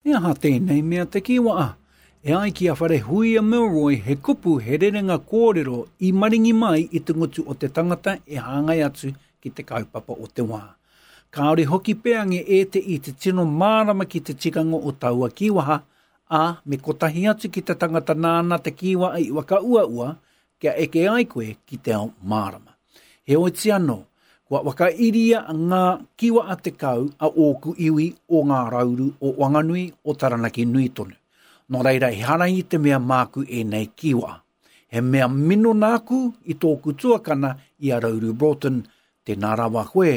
He aha tēnei mea te kīwa'a? E ai ki a Wharehuia Milroy he kupu he rerenga kōrero i maringi mai i te ngutu o te tangata e hāngai atu ki te kaupapa o te wā. Kāore hoki peange e te i te tino mārama ki te tikanga o taua kīwaha, ā, me kotahi atu ki te tangata nāna te kīwa'a i whakauaua, Kia eke ai koe ki te ao mārama. Heoti anō, kua whakairia ngā kiwa a te kau a ōku iwi o Ngā Rauru o Wanganui, o Taranaki nui tonu. Nō reira ehara i te mea māku ēnei kiwa. He mea mino nāku i tōku tuakana i a Rauru Broughton, tēnā rawa koe,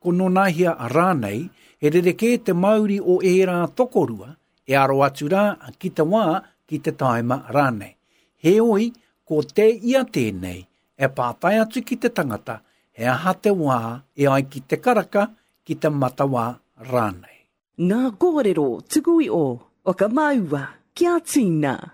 ko Nonahia rānei, he rerekē te mauri o ērā tokorua, e aro atu rā ki te wā, ki te tāima rānei. Heoi, ko te ia tēnei, e pātai atu ki te tangata, he aha te wā e ai ki te karaka, ki te matawā rānei. Ngā kōrero tuku iho o ka māua kia tīna.